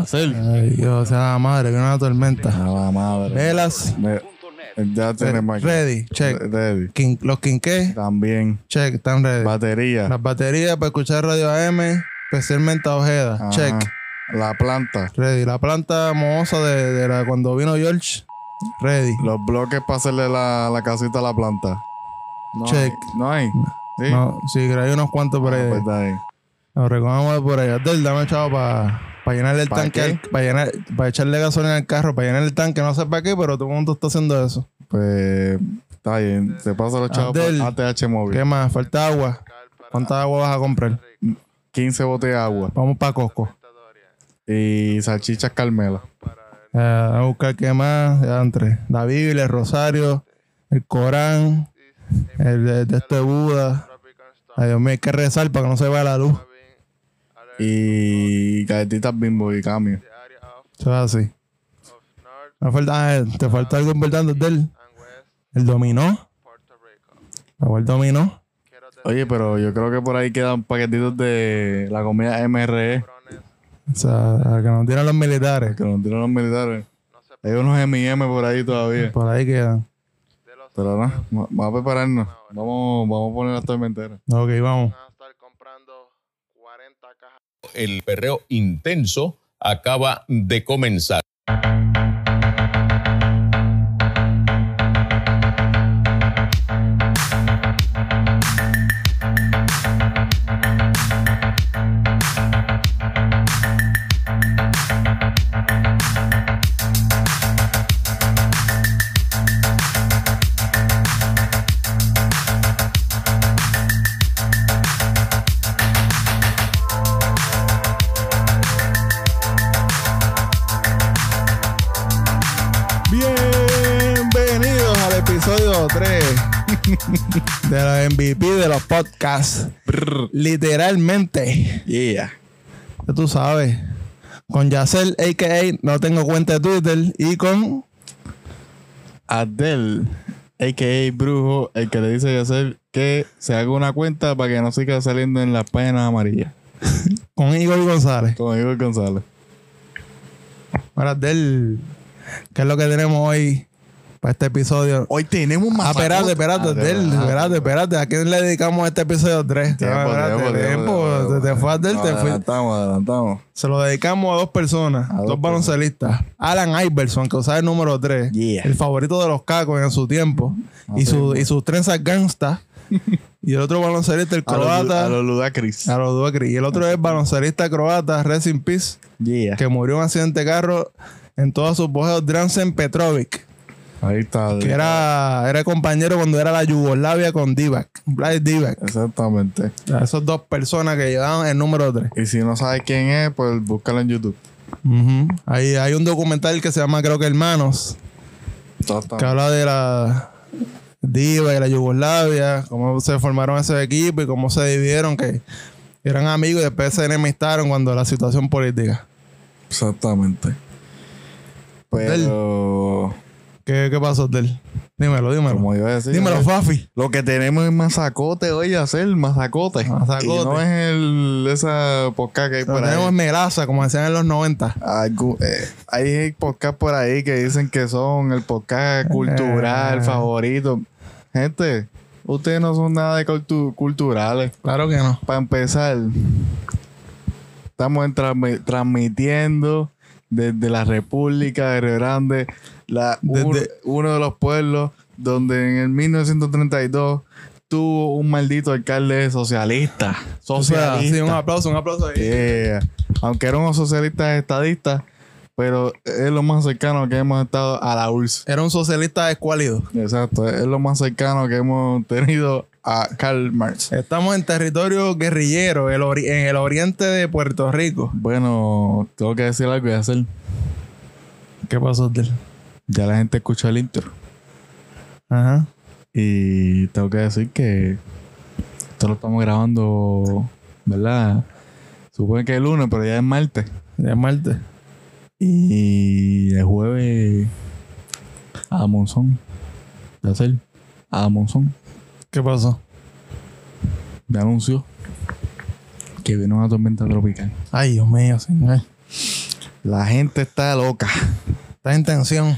Hacer. Ay, Dios, sea la madre, que una tormenta. A la madre. Velas, Me- ya tenemos aquí. ready, check. Ready. Quin- los quinqués, También. check, están ready. Batería. Las baterías para escuchar radio AM, especialmente a Ojeda, Ajá. check. La planta. Ready. La planta mohosa de, de la, cuando vino George, ready. Los bloques para hacerle la, la casita a la planta. No Check. hay. No hay. Sí. No, sí, que hay unos cuantos por Ah, ahí. pues está ahí. Nos recogemos por ahí. Abdel, dame chavo para llenarle el ¿Pa tanque, qué? al- pa llenar, para echarle gasolina al carro, para llenar el tanque, no sé para qué, pero todo el mundo está haciendo eso. Pues está bien. Se pasa los chavos Abdel. por ATH móvil. ¿Qué más? Falta agua. ¿Cuánta agua vas a comprar? 15 botellas de agua. Vamos para Costco. Y salchichas Carmela. Eh, a buscar qué más. Ya entre la Biblia, el Rosario, el Corán, el de, de este Buda. Ay, Dios mío, hay que rezar para que no se vaya la luz. Y galletitas bimbo y cambio. Eso es así. Me falta, ah, te falta algo importante del el dominó. El dominó. Oye, pero yo creo que por ahí quedan paquetitos de la comida MRE O sea, que nos tiran los militares. que nos tiran los militares. Hay unos M&M por ahí todavía. Por ahí quedan. Pero no, va- vamos a prepararnos. Vamos, vamos a poner la tormentera. Ok, vamos. El perreo intenso acaba de comenzar. De los MVP de los podcasts. Literalmente. Yeah. Ya tú sabes. Con Yacel, a.k.a. no tengo cuenta de Twitter. Y con... Adel, a.k.a. Brujo, el que le dice a hacer que se haga una cuenta para que no siga saliendo en las páginas amarillas. Con Igor González. Con Igor González. Ahora, del... ¿Qué es lo que tenemos hoy para este episodio? Hoy tenemos Ah, espérate, espérate, Del, espérate, espérate. ¿A quién le dedicamos este episodio 3? Tiempo, espérate, tiempo, tiempo. tiempo, Te, te fue Adel, te fue. Adelantamos, adelantamos. Se lo dedicamos a dos personas, A dos, dos baloncelistas. Alan Iverson, que usaba el número 3, Yeah. el favorito de los cacos en su tiempo, y, Así su, y sus trenzas gangsta. y el otro baloncelista, el A los, croata, a los Ludacris. a los Duacri. Y el otro es baloncelista croata, in Peace, Yeah. que murió en un accidente de carro en todos sus bojeos, Dransen Petrovic, Ahí está. que era, era compañero cuando era la Yugoslavia con Divac, Vlad Divac. Exactamente. Esas dos personas que llevaban el número 3. Y si no sabes quién es, pues búscalo en YouTube. Ujú. Ahí hay un documental que se llama, creo que Hermanos, que habla de la Diva y la Yugoslavia, cómo se formaron esos equipos y cómo se dividieron, que eran amigos y después se enemistaron cuando la situación política. Exactamente. Pero, ¿Qué, qué pasó, Del? Dímelo, dímelo. como iba a decir, dímelo, eh, Fafi. lo que tenemos es masacote hoy a hacer, masacote. Masacote. Y no es el, esa podcast que hay por tenemos ahí. melaza, como decían en los 90. Algu- eh, hay podcast por ahí que dicen que son el podcast cultural Eh. favorito. Gente, ustedes no son nada de cultu- culturales. Claro que no. Para empezar, estamos en transmi- transmitiendo desde la República de Río Grande, la, un- Desde- uno de los pueblos donde en el 1932 tuvo un maldito alcalde socialista. O sea, Socialista. sí, un aplauso, un aplauso ahí. Yeah. Aunque eran unos socialistas estadistas, pero es lo más cercano que hemos estado a la URSS. Era un socialista escuálido. Exacto, es lo más cercano que hemos tenido a Karl Marx. Estamos en territorio guerrillero, el en el oriente de Puerto Rico. Bueno, tengo que decir algo y hacer. ¿Qué pasó, Del? Ya la gente escuchó el intro. Ajá. Y tengo que decir que esto lo estamos grabando, ¿verdad? Supone que es lunes, pero ya es martes. Ya es martes. Y el jueves a Monzón. ¿De hacer? A Monzón. ¿Qué pasó? Me anunció que viene una tormenta tropical. Ay, Dios mío, señor. La gente está loca. Está en tensión.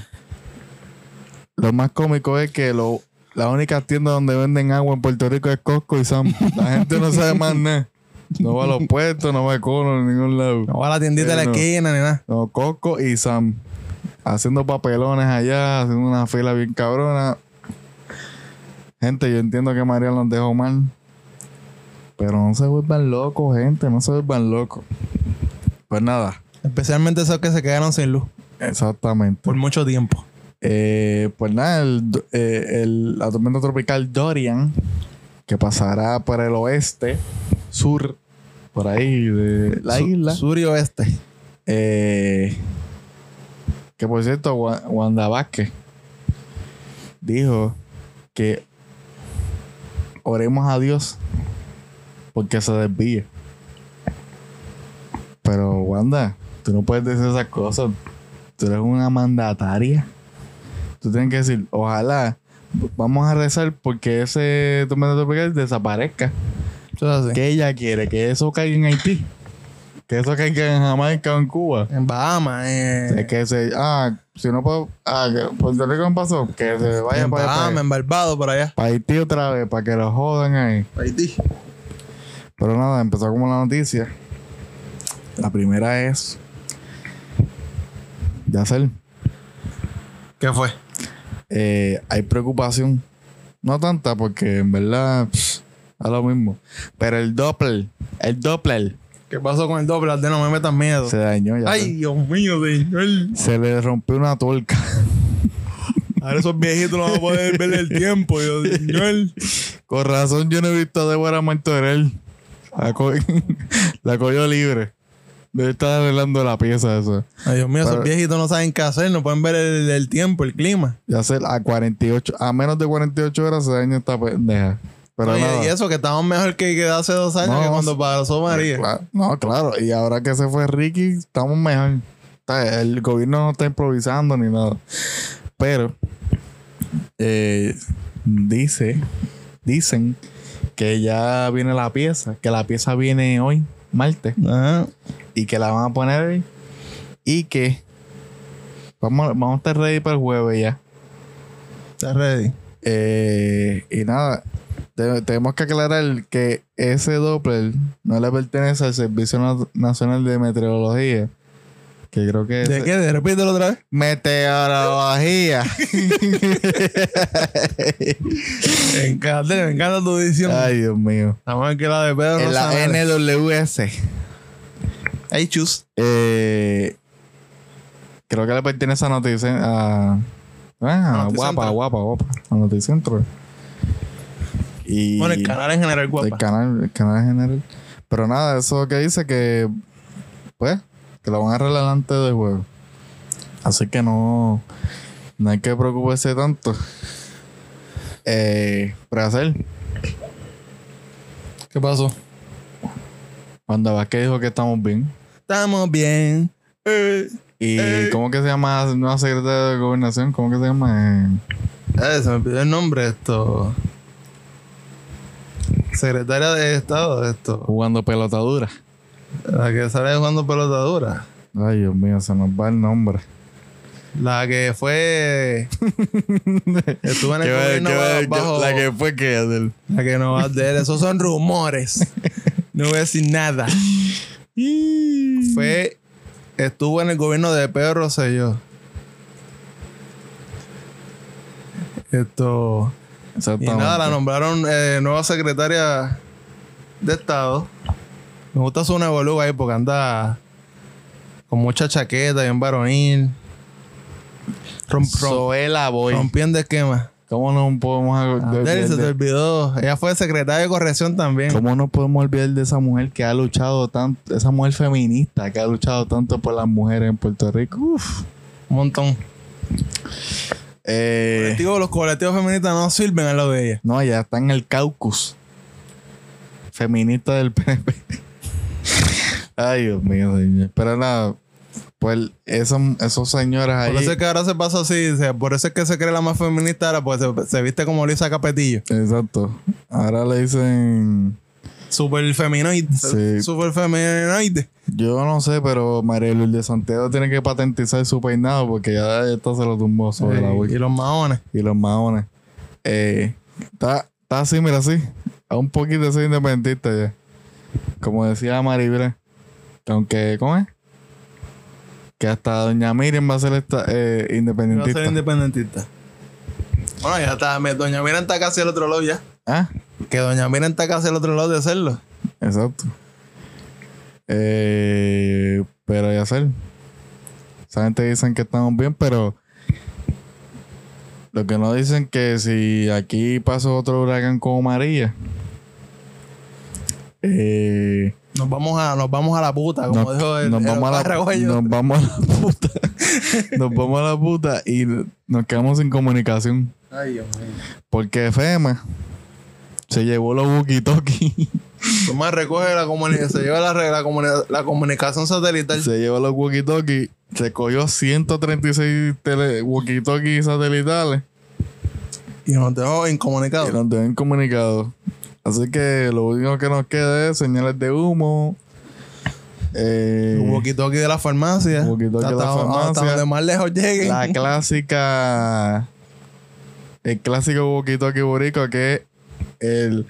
Lo más cómico es que lo, la única tienda donde venden agua en Puerto Rico es Costco y Sam. La gente no sabe más nada. No va a los puestos, no va a Cono en ningún lado. No va a la tiendita de la no. esquina ni nada. No, Costco y Sam. Haciendo papelones allá, haciendo una fila bien cabrona. Gente, yo entiendo que María los dejó mal. Pero no se vuelvan locos, gente. No se vuelvan locos. Pues nada, Especialmente esos que se quedaron sin luz exactamente. por mucho tiempo. Eh, pues nada, el, eh, el- la tormenta tropical Dorian, que pasará por el oeste, sur, por ahí de la isla. Sur y oeste. Eh, que por cierto, Wa- Wanda Vázquez dijo que oremos a Dios porque se desvíe. Pero Wanda, tú no puedes decir esas cosas. Tú eres una mandataria. Tú tienes que decir, ojalá vamos a rezar porque ese tormenta tropical desaparezca. ¿Qué ella quiere? Que eso caiga en Haití. Que eso caiga en Jamaica o en Cuba. En Bahamas. Es Eh, que se. Ah, si no puedo. Ah, que Puerto Rico no pasó. Que se vaya en para, Bahamas, para, en Barbados, por allá. para Haití otra vez, para que lo jodan ahí. Haití. Pero nada, empezó como la noticia. La primera es. Hacer. ¿Qué fue? Eh, hay preocupación. No tanta, porque en verdad. es lo mismo. Pero el Doppler. El Doppler. ¿Qué pasó con el doble? De no me metas miedo. Se dañó ya. Ay, Dios mío, señor. Se le rompió una tuerca. Ahora esos viejitos no van a poder ver el tiempo, Dios señor. Con razón yo no he visto a Débora Martorell. La, co- la cogió libre. Debe estar arreglando la pieza esa. Ay, Dios mío, Pero- esos viejitos no saben qué hacer, no pueden ver el, el tiempo, el clima. Ya sé, a 48, a menos de 48 horas se daña esta pendeja. Pero Oye, nada. y eso, que estamos mejor que, que hace dos años, No, que cuando pasó María. Cla- No, claro. Y ahora que se fue Ricky, estamos mejor. El gobierno no está improvisando ni nada. Pero eh, dice, dicen que ya viene la pieza, que la pieza viene hoy, martes, Ajá. Y que la van a poner. Y que vamos, vamos a estar ready para el jueves ya. Está ready. Eh, y nada, te- tenemos que aclarar que ese Doppler no le pertenece al Servicio Na- Nacional de Meteorología. Que creo que ¿De qué? ¿De repítelo otra vez? Meteorología. Me encanta, me encanta tu edición. Ay, Dios mío. Estamos aquí la de Pedro En la. NWS. Hey, chus. Eh, creo que le pertenece a Noticen a, Noticentro. guapa, guapa, guapa. A Noticentro. Y Bueno, el canal en general, guapa. El canal, el canal en general. Pero nada, eso que dice que, pues, que lo van a arreglar antes del juego. Así que no, no hay que preocuparse tanto. Eh, hacer, ¿Qué pasó? Cuando Vázquez dijo que estamos bien. Estamos bien. Eh, ¿Y Eh. cómo que se llama la nueva secretaria de gobernación? ¿Cómo que se llama? Eh, se me pidió el nombre esto. Secretaria de Estado, esto. jugando pelotadura. La que sale jugando pelotadura. Ay, Dios mío, se nos va el nombre. La que fue. Estuvo en el ¿Qué va- gobierno bajo. La que fue que. La que no va a hacer. Esos son rumores. No voy a decir nada. Fue. Estuvo en el gobierno de Pedro Rosselló. Esto. Y nada, la nombraron eh, nueva secretaria de Estado. Me gusta su nevoluga ahí porque anda con mucha chaqueta, bien varonil. Romp, romp- Zoela Boy. rompiendo esquemas. ¿Cómo no podemos Adel, de- se te olvidó. Ella fue secretaria de corrección también. ¿Cómo no podemos olvidar de esa mujer que ha luchado tanto, esa mujer feminista que ha luchado tanto por las mujeres en Puerto Rico? Uf. Un montón. Eh, los colectivos feministas no sirven al lado de ella. no, ya está en el caucus feminista del PNP. Ay, Dios mío, señor. Pero nada, pues esos, esos señores ahí. Por eso es que ahora se pasa así. por eso es que se cree la más feminista ahora, pues se, se viste como Luisa Capetillo. Exacto. Ahora le dicen Super feminoide. Sí. Super feminoide. Yo no sé, pero María Luis de Santiago tiene que patentizar su peinado porque ya esto se lo tumbó sobre la y wiki. los maones. Y los maones. Eh, está, está así, mira, así. A un poquito así independentista ya. Como decía Maribel. que Aunque, ¿cómo es? Que hasta Doña Miriam va a ser esta, eh, Va a independentista. ser independentista. Bueno, ya está. Me- Doña Miriam está casi al otro lado ya. ah, Que Doña Miriam está casi al otro lado de hacerlo. exacto. Eh, pero ya sé. Esa gente dicen que estamos bien, pero lo que no dicen que si aquí pasó otro huracán como María, eh, Nos vamos a, nos vamos a la puta, como nos, dijo el, nos el vamos a la, nos vamos a la puta. nos vamos a la puta y nos quedamos sin comunicación. Ay, Dios mío. Porque FEMA se llevó los walkie-talkie. Tomás recoge la comunicación, se lleva la, la, comuni- la comunicación satelital. se llevó los walkie-talkie. Se cogió 136 tele- walkie-talkie satelitales Y nos dejó y incomunicados. nos deben comunicados. Así que lo único que nos queda es señales de humo. Eh, Un walkie-talkie de la farmacia. Walkie-talkie de la farmacia. Hasta donde más lejos lleguen. la clásica. El clásico walkie-talkie boricua que es el,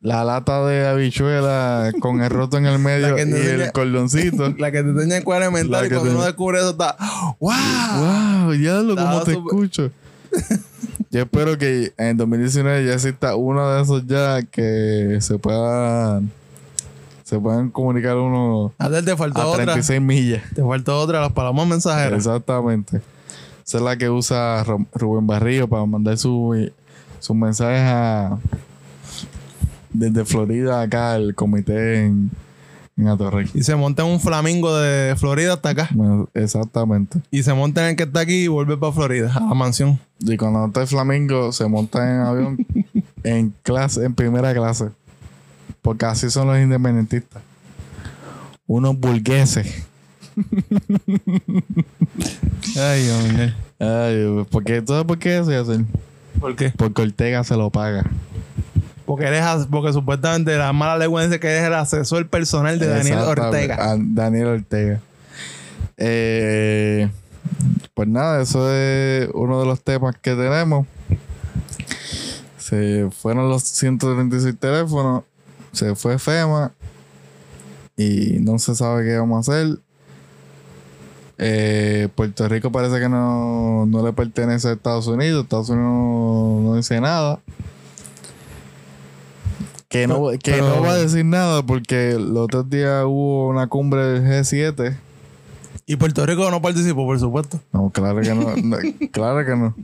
la lata de habichuela con el roto en el medio y el enseña- cordoncito. La que te tenía en escuela elemental La y cuando te- uno descubre eso está. ¡Wow! Wow, ya lo como te escucho. Yo espero que en 2019 ya exista uno de esos ya que se pueda se puedan comunicar uno Adel, te faltó a otra. 36 millas. Te faltó otra, las palomas mensajeras. Exactamente. Esa es la que usa Rubén Barrillo para mandar su- sus mensajes a desde Florida acá al comité en, en Atorrey. Y se monta en un flamingo de Florida hasta acá. Bueno, Exactamente. Y se monta en el que está aquí y vuelve para Florida, a la mansión. Y cuando está el Flamingo, se monta en avión en clase, en primera clase. Porque así son los independentistas. Unos burgueses. Ay, mío. Ay, porque, ¿tú sabes por qué eso? ¿Por qué? Porque Ortega se lo paga. Porque eres porque supuestamente la mala lengua dice que eres el asesor personal de Daniel Ortega. a Daniel Ortega. Eh, pues nada, eso es uno de los temas que tenemos. Se fueron los 136 teléfonos, se fue FEMA y no se sabe qué vamos a hacer. Eh, Puerto Rico parece que no, no le pertenece a Estados Unidos. Estados Unidos no, no dice nada. Que, no, Pero- que pero- no va a decir nada porque los otros días hubo una cumbre del G7. Y Puerto Rico no participó, por supuesto. No, claro que no. no, claro que no.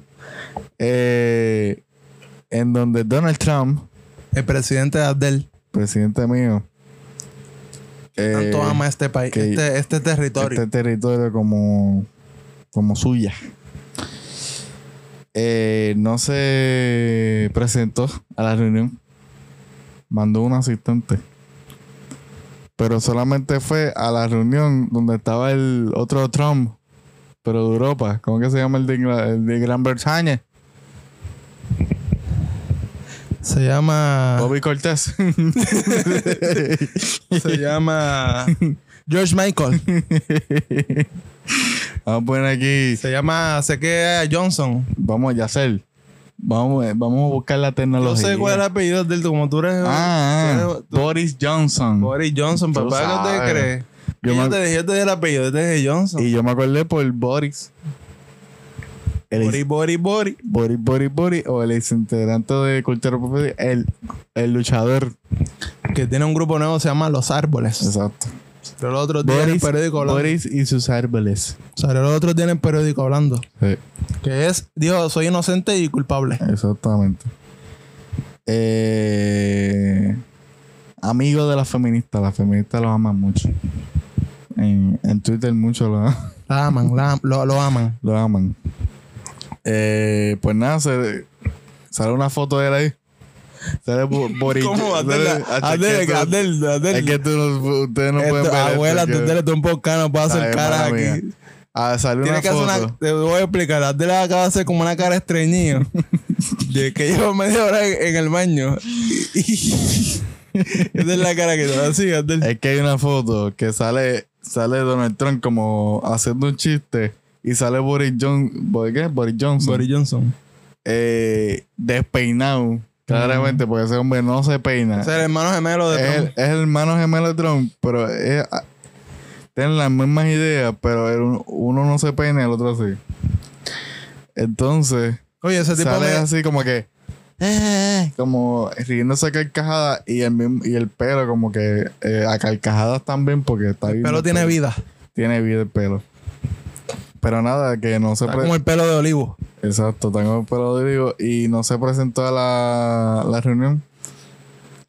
Eh, en donde Donald Trump, El presidente de Abdel presidente mío, eh, tanto ama este país, que- este, este territorio. este territorio como, como suya. Eh, no se presentó a la reunión. Mandó un asistente. Pero solamente fue a la reunión donde estaba el otro Trump, pero de Europa. ¿Cómo que se llama el de, Ingla- el de Gran Bretaña? Se llama. Bobby Cortés. Se llama. George Michael. Vamos a poner aquí. Se llama. Sé que Johnson. Vamos a hacer. Vamos, vamos a buscar la No tecnología. sé cuál es el apellido del como tú eres. Ah, tú ah, eres- tú- Boris Johnson. Boris Johnson, papá, ¿qué te crees? Yo me- te dije, yo te dije el apellido, yo te dije Johnson. Y yo me acordé por Boris. El Boris, Boris, Boris. Boris, Boris, Boris, o el ex integrante de Cultura Pop, el, el luchador. Que tiene un grupo nuevo, se llama Los Árboles. Exacto. Pero los otros días en el periódico hablando. Boris y sus árboles. Salió los otros días en el periódico hablando. Sí, Que es, dijo, soy inocente y culpable. exactamente. Eh, amigo de las feministas. Las feministas los aman mucho. En, en Twitter mucho lo, La aman, la- lo, lo aman. lo aman. Eh, pues nada, se, sale una foto de él ahí. Sale Bo- Boris. ¿Cómo? Adel, Adel, es que tú- Adel, Adel. Es que tú no- ustedes no pueden Esto, ver. abuela, esto, tú eres un podcast, no puedes hacer mía. aquí. Ah, una que foto. una. Te voy a explicar. Adel acaba de hacer como una cara estreñida. de que llevo media hora en, el baño. Esa es la cara que te así, Abdel. Es que hay una foto que sale, sale Donald Trump como haciendo un chiste y sale Boris, John, ¿Boris qué? Boris Johnson Boris Johnson. eh, despeinado. Claramente, porque ese hombre no se peina. Es el hermano gemelo de Trump. es el hermano gemelo de Trump, pero es- ah, tienen las mismas ideas, pero el un- uno no se peina y el otro sí. Entonces, Oye, ese tipo sale me- así como que, eh, como riéndose a carcajadas y el, mismo- y el pelo como que eh, a carcajadas también, porque está el bien pelo el tiene vida. Tiene vida el pelo. Pero nada, que no se Está pre- como el pelo de olivo. Exacto, tengo de digo y no se presentó a la, la reunión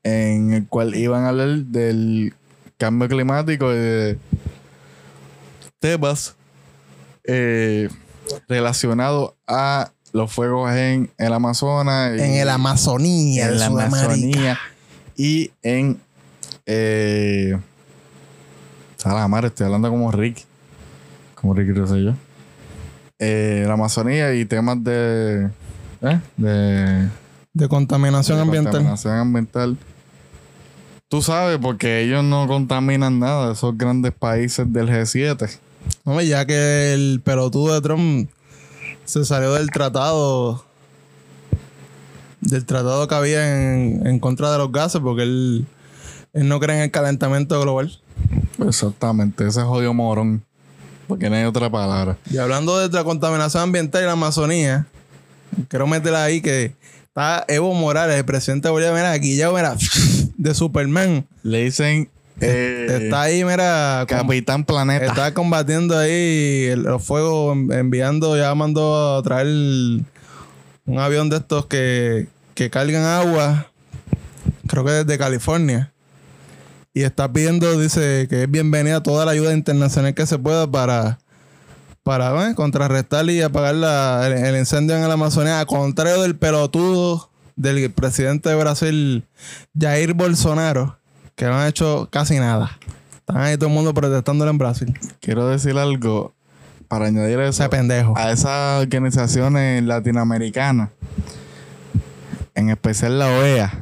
en el cual iban a hablar del cambio climático y de temas eh, relacionados a los fuegos en el Amazonas. En el Amazonía, en la Sudamérica. Amazonía y en eh, a la madre, estoy hablando como Rick como Ricky Rosselló eh, la Amazonía y temas de ¿eh? de, De contaminación de ambiental. contaminación ambiental tú sabes porque ellos no contaminan nada esos grandes países del G7 Hombre, ya que el pelotudo de Trump se salió del tratado. Del tratado que había en, en contra de los gases, porque él, él no cree en el calentamiento global. exactamente ese jodido morón porque no hay otra palabra Y hablando de la contaminación ambiental y la Amazonía, quiero meterla ahí que está Evo Morales, el presidente de Bolivia, mira, aquí ya, mira, de Superman. le dicen eh, Está ahí, mira, Capitán Planeta Está combatiendo ahí los fuegos, en- enviando, ya mandó a traer un avión de estos que, que cargan agua, creo que desde California. Y está pidiendo, dice, que es bienvenida toda la ayuda internacional que se pueda para, para ¿eh? contrarrestar y apagar la- el, el incendio en la Amazonía. A contrario del pelotudo del presidente de Brasil, Jair Bolsonaro, que no han hecho casi nada. Están ahí todo el mundo protestándole en Brasil. Quiero decir algo para añadir eso Ese pendejo. a esas organizaciones latinoamericanas, en especial la OEA,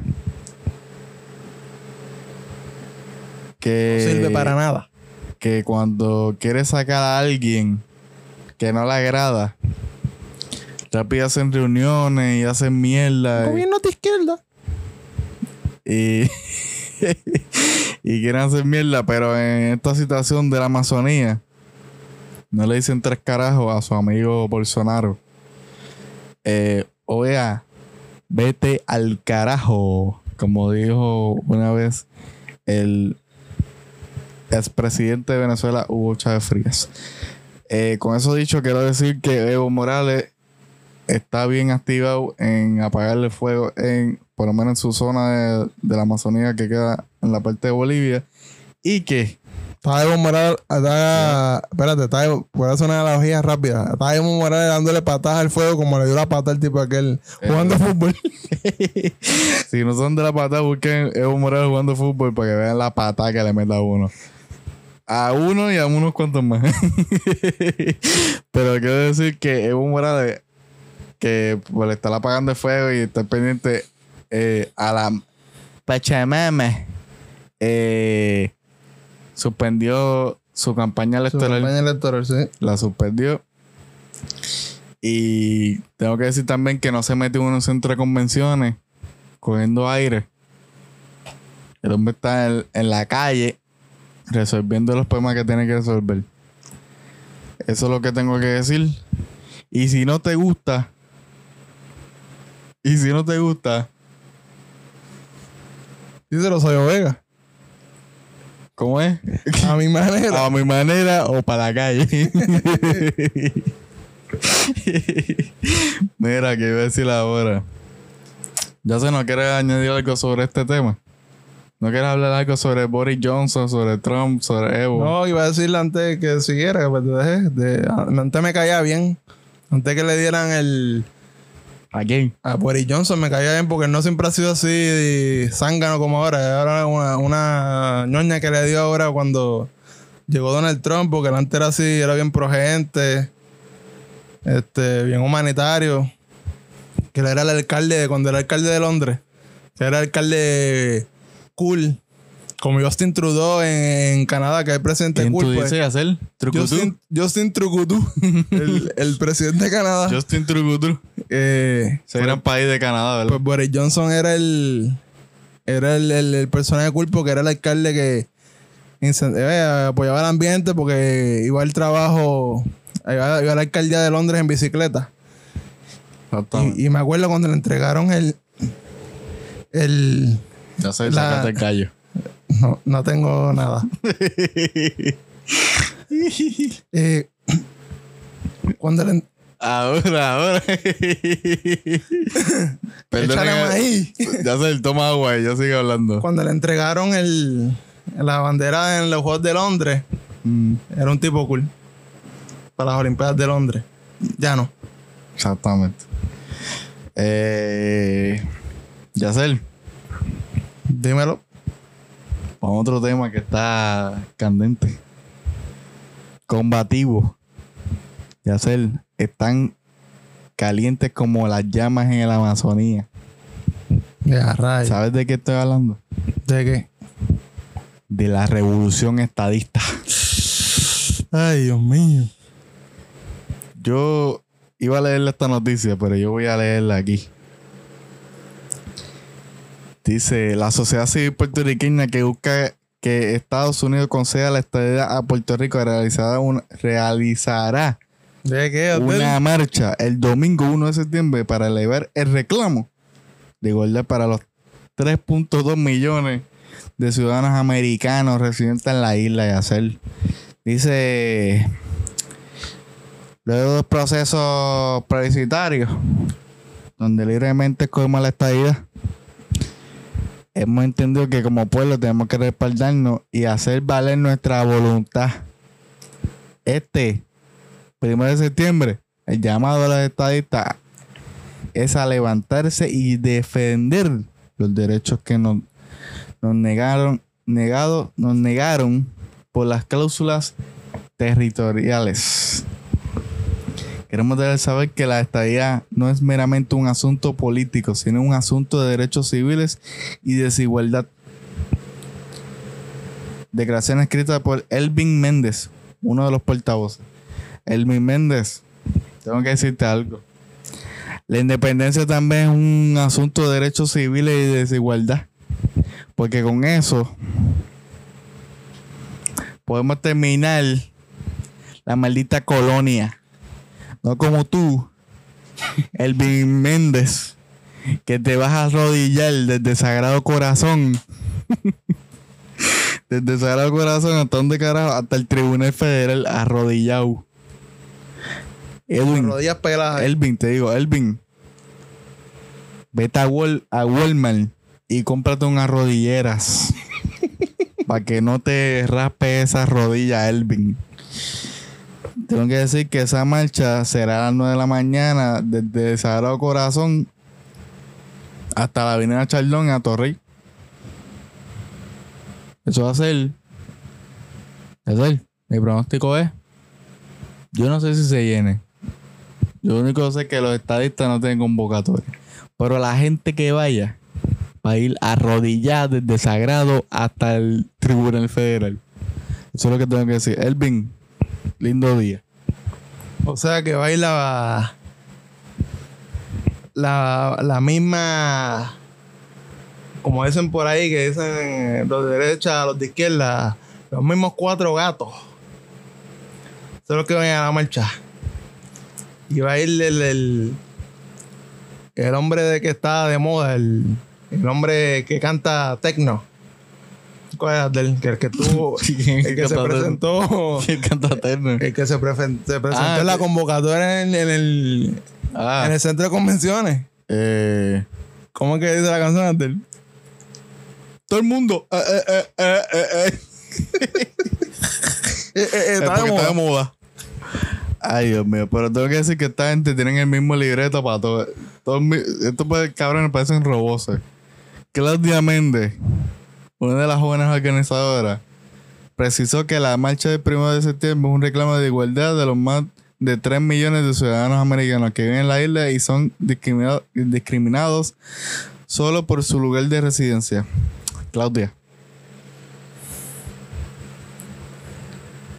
que, No sirve para nada. que cuando quiere sacar a alguien que no le agrada, rápido hacen reuniones y hacen mierda Gobierno de izquierda. y, y quieren hacer mierda, pero en esta situación de la Amazonía no le dicen tres carajos a su amigo Bolsonaro. Eh, OEA, vete al carajo, como dijo una vez el expresidente de Venezuela, Hugo Chávez Frías. Eh, con eso dicho, quiero decir que Evo Morales está bien activado en apagarle fuego en, por lo menos en su zona de, de la Amazonía que queda en la parte de Bolivia. Y que Está Evo Morales, está, espérate, está Evo, voy a hacer una analogía rápida. Está Evo Morales dándole patadas al fuego como le dio la pata al tipo aquel jugando fútbol. si no son de la patada, busquen Evo Morales jugando fútbol para que vean la patada que le meta a uno. A uno y a unos cuantos más. Pero quiero decir que Evo Morales, que pues, le está apagando el fuego y está pendiente eh, a la Pachamama, eh, suspendió su campaña Su electoral campaña electoral, sí. la suspendió. Y tengo que decir también que no se metió en un centro de convenciones cogiendo aire. El hombre está en, en la calle resolviendo los problemas que tiene que resolver. Eso es lo que tengo que decir. Y si no te gusta, y si no te gusta, Díselo, soy Vega. ¿cómo es? A mi manera. A mi manera o para la calle. Mira, ¿qué iba a decir ahora? Ya se nos quiere añadir algo sobre este tema. ¿No quieres hablar algo sobre Boris Johnson, sobre Trump, sobre Evo? No, iba a decirle antes que siguiera, que pues te dejé. De, antes me caía bien. Antes que le dieran el. ¿A quién? A Boris Johnson me caía bien porque no siempre ha sido así zángano como ahora. Ahora una, una ñoña que le dio ahora cuando llegó Donald Trump, porque él antes era así, era bien progente, este, bien humanitario. Que él era el alcalde, cuando era alcalde de Londres, que era alcalde cool, como Justin Trudeau en, en Canadá, que es presidente ¿Quién cool, tú pues, dices hacer? Justin, Justin Trudeau, el, el presidente de Canadá, Justin Trucutú. eh, Ese gran país de Canadá, ¿verdad? pues Boris Johnson era el era el, el, el personaje cool porque era el alcalde que eh, apoyaba el ambiente porque iba al trabajo, iba, iba a la alcaldía de Londres en bicicleta. Y, y me acuerdo cuando le entregaron el. El. Ya sé, la- sacate el gallo. No, no tengo nada. Eh, cuando le. Ahora, ahora. Échale que- maíz. Ya sé, toma agua y yo sigo hablando. Cuando le entregaron el, la bandera en los Juegos de Londres, Mm, era un tipo cool. Para las Olimpiadas de Londres. Ya no. exactamente. Eh, Yacel, Dímelo. vamos a otro tema que está candente. Combativo. Yacel, están calientes como las llamas en la Amazonía. Ya. ¿Sabes de qué estoy hablando? ¿De qué? De la revolución estadista. Ay, Dios mío. Yo iba a leerle esta noticia, pero yo voy a leerla aquí. Dice, la sociedad civil puertorriqueña que busca que Estados Unidos conceda la estadía a Puerto Rico realizará una, realizará ¿De qué? una marcha el domingo 1 de septiembre para elevar el reclamo de igualdad para los 3.2 millones de ciudadanos americanos residentes en la isla de hacer. Dice, luego de los procesos plebiscitarios, donde libremente escogemos la estadía, hemos entendido que como pueblo tenemos que respaldarnos y hacer valer nuestra voluntad. Este primero de septiembre, el llamado de los estadistas es a levantarse y defender los derechos que nos, nos negaron, negado, nos negaron por las cláusulas territoriales. Queremos saber que la estadía no es meramente un asunto político, sino un asunto de derechos civiles y desigualdad. Declaración escrita por Elvin Méndez, uno de los portavoces. Elvin Méndez, tengo que decirte algo. La independencia también es un asunto de derechos civiles y desigualdad. Porque con eso podemos terminar la maldita colonia. No como tú, Elvin Méndez, que te vas a arrodillar desde Sagrado Corazón. desde Sagrado Corazón hasta donde carajo, hasta el Tribunal Federal arrodillado. Edwin, rodillas peladas. Elvin, te digo, Elvin. Vete a, Wal- a Walmart y cómprate unas rodilleras. para que no te raspe esa rodilla, Elvin. Tengo que decir que esa marcha será a las 9 de la mañana desde Sagrado Corazón hasta la Avenida Chaldón a Torrey. Eso va a ser. Eso es. Mi pronóstico es. Yo no sé si se llene. Yo lo único que sé es que los estadistas no tienen convocatoria. Pero la gente que vaya va a ir arrodillada desde Sagrado hasta el Tribunal Federal. Eso es lo que tengo que decir. Elvin, lindo día. O sea que va a ir la. La, misma. Como dicen por ahí, que dicen los de derecha, los de izquierda, los mismos cuatro gatos. Son los que van a la marcha. Y va a ir el, el, el hombre de que está de moda, el, el hombre que canta tecno. ¿Cuál es que, el que tuvo, el que se presentó, El cantaterno. el que se, prefen- se presentó Ah, en la que- convocatoria en, en el, Ah, en el centro de convenciones. eh, ¿Cómo es que dice la canción Abdel? todo el mundo. eh, eh, eh, eh, Es está de porque moda. está de moda. Ay, Dios mío. Pero tengo que decir que esta gente tienen el mismo libreto para todo. Todos mi- estos cabrones parecen roboses. Claudia Méndez, una de las jóvenes organizadoras, precisó que la marcha del 1 de septiembre es un reclamo de igualdad de los más de 3 millones de ciudadanos americanos que viven en la isla y son discriminado- discriminados solo por su lugar de residencia. Claudia.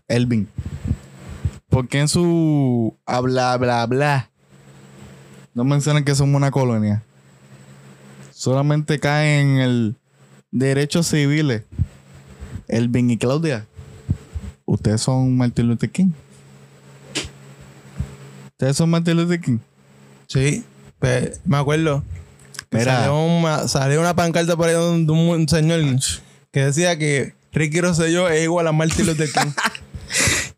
Elvin. ¿Por qué en su habla, bla, bla? No mencionan que somos una colonia. Solamente caen en el derechos civiles. Elvin y Claudia. Ustedes son Martin Luther King. Ustedes son Martin Luther King. Sí, pe- me acuerdo. Mira. Salió una, salió una pancarta por ahí de un, señor que decía que Ricky Rosselló es igual a Martin Luther King.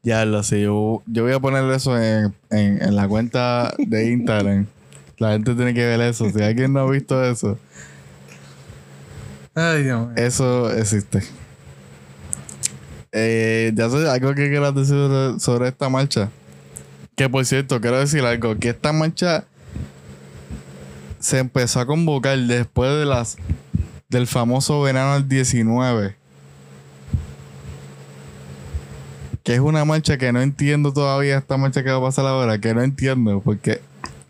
Ya lo sé, yo, yo voy a poner eso en, en, en la cuenta de Instagram. La gente tiene que ver eso. Si alguien no ha visto eso, Eso existe. Eh, ya sé algo que quieras decir sobre, sobre esta marcha. Que por cierto, quiero decir algo: que esta marcha se empezó a convocar después de las del famoso verano del 19. Que es una marcha que no entiendo todavía, esta marcha que va a pasar ahora, que no entiendo, porque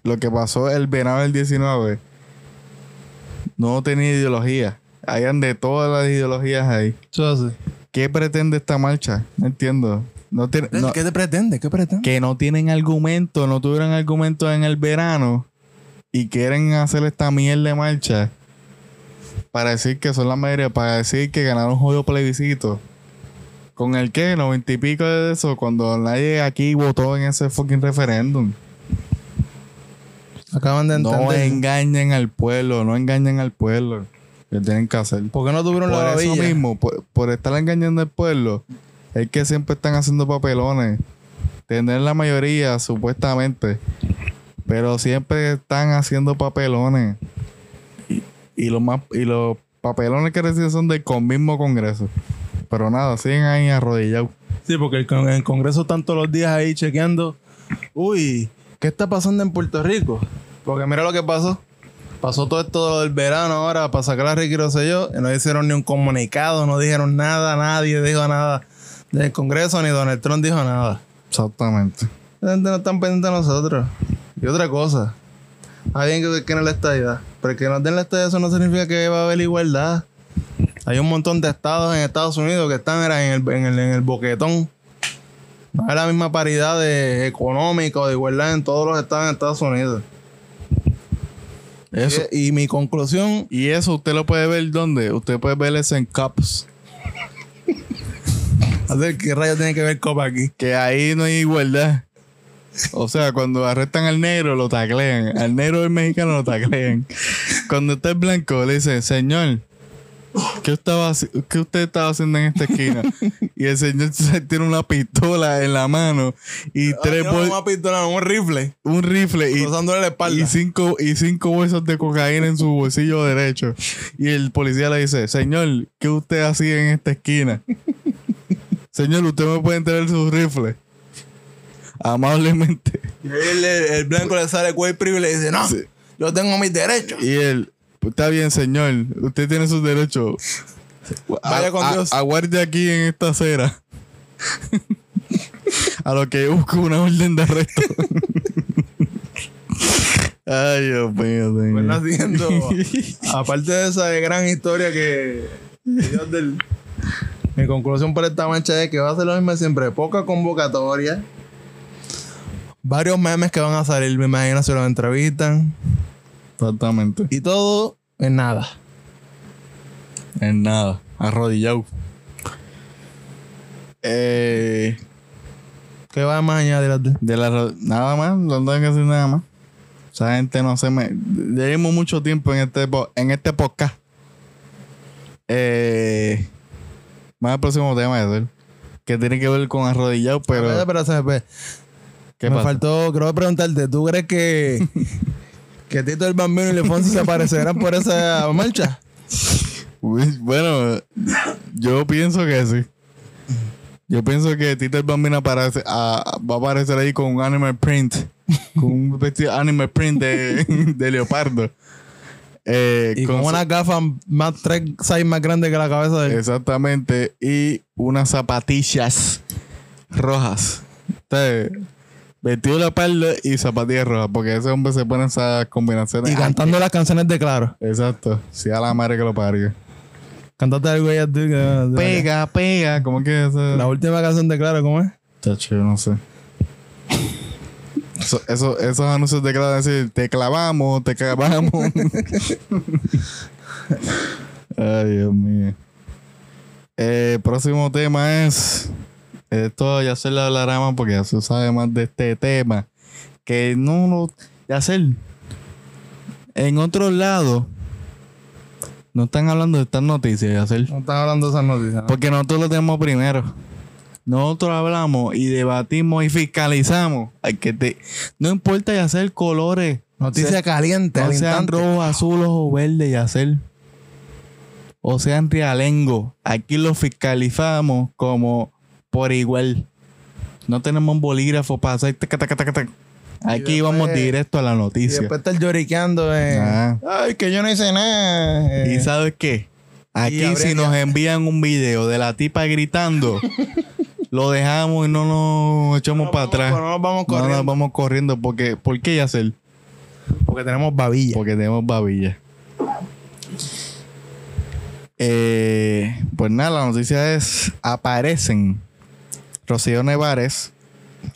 lo que pasó el verano del 19 no tenía ideología. Hayan de todas las ideologías ahí. Eso. ¿Qué pretende esta marcha? No entiendo. No tiene, no- ¿Qué te pretende? ¿Qué pretende? que no tienen argumento, no tuvieron argumento en el verano y quieren hacer esta mierda de marcha para decir que son la mayoría, para decir que ganaron un juego plebiscito. ¿Con el qué? Noventa y pico de eso, cuando nadie aquí votó en ese fucking referéndum. Acaban de No entender. engañen al pueblo, no engañen al pueblo. Que tienen que hacer. ¿Por qué no tuvieron la Por eso babilla? mismo, por, por estar engañando al pueblo, es que siempre están haciendo papelones. Tener la mayoría, supuestamente. Pero siempre están haciendo papelones. Y, y los más, y los papelones que reciben son del mismo Congreso. Pero nada, siguen ahí arrodillados. Sí, porque el, con- el Congreso están todos los días ahí chequeando. Uy, ¿qué está pasando en Puerto Rico? Porque mira lo que pasó. Pasó todo esto del verano ahora para sacar a Ricky Rosselló y no hicieron ni un comunicado, no dijeron nada, nadie dijo nada del Congreso, ni Donald Trump dijo nada. Exactamente. La gente no están pendientes de nosotros. Y otra cosa, alguien que, que no la estadidad. Pero que nos den la estadidad eso no significa que va a haber igualdad. Hay un montón de estados en Estados Unidos que están era, en, el, en, el, en el boquetón. No hay la misma paridad de económica o de igualdad en todos los estados en Estados Unidos. Eso, Y, mi conclusión, y eso usted lo puede ver ¿dónde? Usted puede ver eso en Cups. hacer qué rayos tiene que ver Copa aquí. que ahí no hay igualdad. O sea, cuando arrestan al negro, lo taclean. Al negro del mexicano lo taclean. Cuando está el blanco, le dicen, señor, ¿qué, estaba, ¿qué usted estaba haciendo en esta esquina? Y el señor tiene una pistola en la mano y tres Ah, bol- una pistola, un rifle, un rifle y, la espalda. y cinco y cinco bolsas de cocaína en su bolsillo derecho. Y el policía le dice, señor, ¿qué usted hacía en esta esquina? señor, usted me puede entregar su rifle. Amablemente. Y ahí el, el blanco le sale cuello y le dice, no, yo tengo mis derechos. Y él, "Pues está bien, señor, usted tiene sus derechos. Vaya con A- a- Dios. Aguarde aquí en esta acera. a lo que busco una orden de arresto. Ay, Dios mío, Pues señor. haciendo, aparte de esa gran historia que Dios del- mi conclusión por esta mancha es que va a ser lo mismo siempre, poca convocatoria, varios memes que van a salir, me imagino si los entrevistan Exactamente. y todo en nada. En nada. Arrodillado. Eh, ¿Qué va más a añadir? de la nada más, no tengo que decir nada más. Esa gente no se me. Llevamos mucho tiempo en este en este podcast. Eh, más al próximo tema, Edel, que tiene que ver con arrodillado, pero. Espera, espera, espera, espera. ¿Qué me pasa? faltó, creo preguntarte, ¿tú crees que, que Tito el Bambino y Lefonso se aparecerán por esa marcha? Uy, Bueno, yo pienso que sí. Yo pienso que Tito el Bambino aparece, a- va a aparecer ahí con un animal print. Con un vestido animal print de, de leopardo. Eh, Y con su- unas gafas más tres size más grandes que la cabeza de él. Exactamente. Y unas zapatillas rojas. Entonces, vestido de leopardo y zapatillas rojas. Porque ese hombre se pone esas combinaciones. Y cantando las canciones de Claro. Exacto. Sí, a la madre que lo parió. Cantate algo ya tú. Pega, pega. ¿Cómo que eso? La última canción de Claro, ¿cómo es? Chacho, no sé. Eso, eso- esos anuncios de claro decir, te clavamos, te clavamos. Ay, Dios mío. Eh, próximo tema es. Esto ya se le hablará más porque ya se sabe más de este tema. Que no lo. Ya se. En otros lados. No están hablando de estas noticias, ya se. No están hablando de esas noticias. ¿no? Porque nosotros lo tenemos primero. Nosotros hablamos y debatimos y fiscalizamos. Hay que te, no importa ya hacer colores. Noticia Se- caliente, no al sean rojos, azules o verdes y hacer. O sean realengo. Aquí lo fiscalizamos como por igual. No tenemos un bolígrafo para hacer taca, taca, taca, taca. Aquí después- vamos directo a la Y noticia. después estar lloriqueando. Ah. Ay, que yo no hice nada. ¿Y Eh, sabes qué? Aquí habría si nos envían un video de la tipa gritando, lo dejamos y no nos echamos no para atrás. No nos vamos No corriendo. nos vamos corriendo porque ¿por qué hacer? Porque tenemos babilla. Porque tenemos babilla. Eh, pues nada, la noticia es aparecen Rocío Nevares,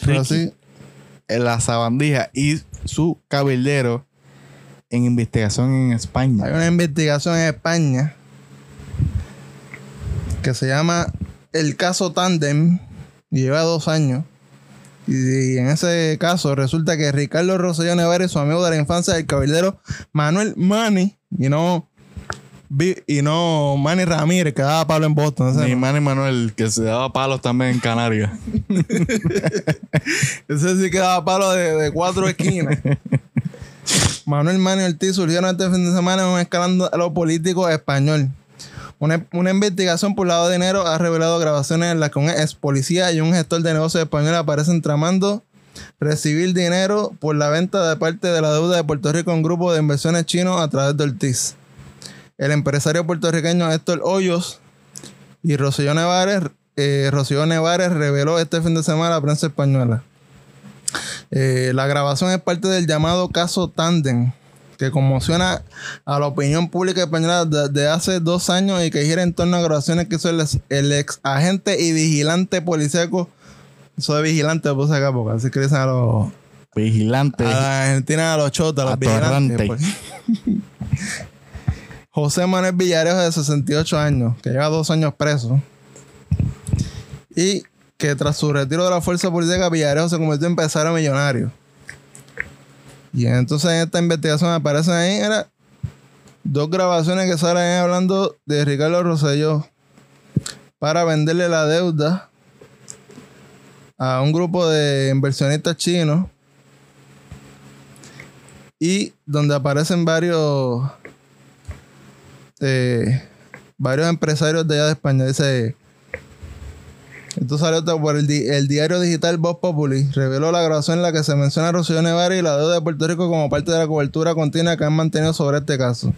en la sabandija y su cabildero en investigación en España. hay una investigación en España que se llama el caso Tandem y lleva dos años. Y, en ese caso resulta que Ricardo Rosselló Nevares, su amigo de la infancia del cabildero Manuel Mani, y no, y no Manny Ramírez, que daba palo en Boston. Mi no. Manny Manuel, que se daba palos también en Canarias. Ese sí que daba palo de, de cuatro esquinas. Manuel Mani Ortiz surgieron este fin de semana en un escándalo político español. Una, una investigación por lado de dinero ha revelado grabaciones en las que un ex policía y un gestor de negocios español aparecen tramando recibir dinero por la venta de parte de la deuda de Puerto Rico a un grupo de inversiones chinos a través de Ortiz. El empresario puertorriqueño Héctor Hoyos y Rocío Nevares, eh, Rocío Nevares reveló este fin de semana a la prensa española. Eh, la grabación es parte del llamado caso Tandem, que conmociona a la opinión pública española desde hace dos años y que gira en torno a grabaciones que hizo el, ex- el ex agente y vigilante policíaco. Eso de vigilante lo puse acá porque así que dicen a los, Vigilante. a la Argentina, a los chotas, a los vigilantes. José Manuel Villarejo, de 68 años, que lleva dos años preso. Y que tras su retiro de la fuerza política, Villarejo se convirtió en empresario millonario. Y entonces en esta investigación aparecen ahí era, dos grabaciones que salen ahí hablando de Ricardo Rosselló para venderle la deuda a un grupo de inversionistas chinos y donde aparecen varios eh, varios empresarios de allá de España. Dice, esto salió por el, di- el diario digital Voz Populi. Reveló la grabación en la que se menciona a Rocío Nevares y la deuda de Puerto Rico como parte de la cobertura continua que han mantenido sobre este caso.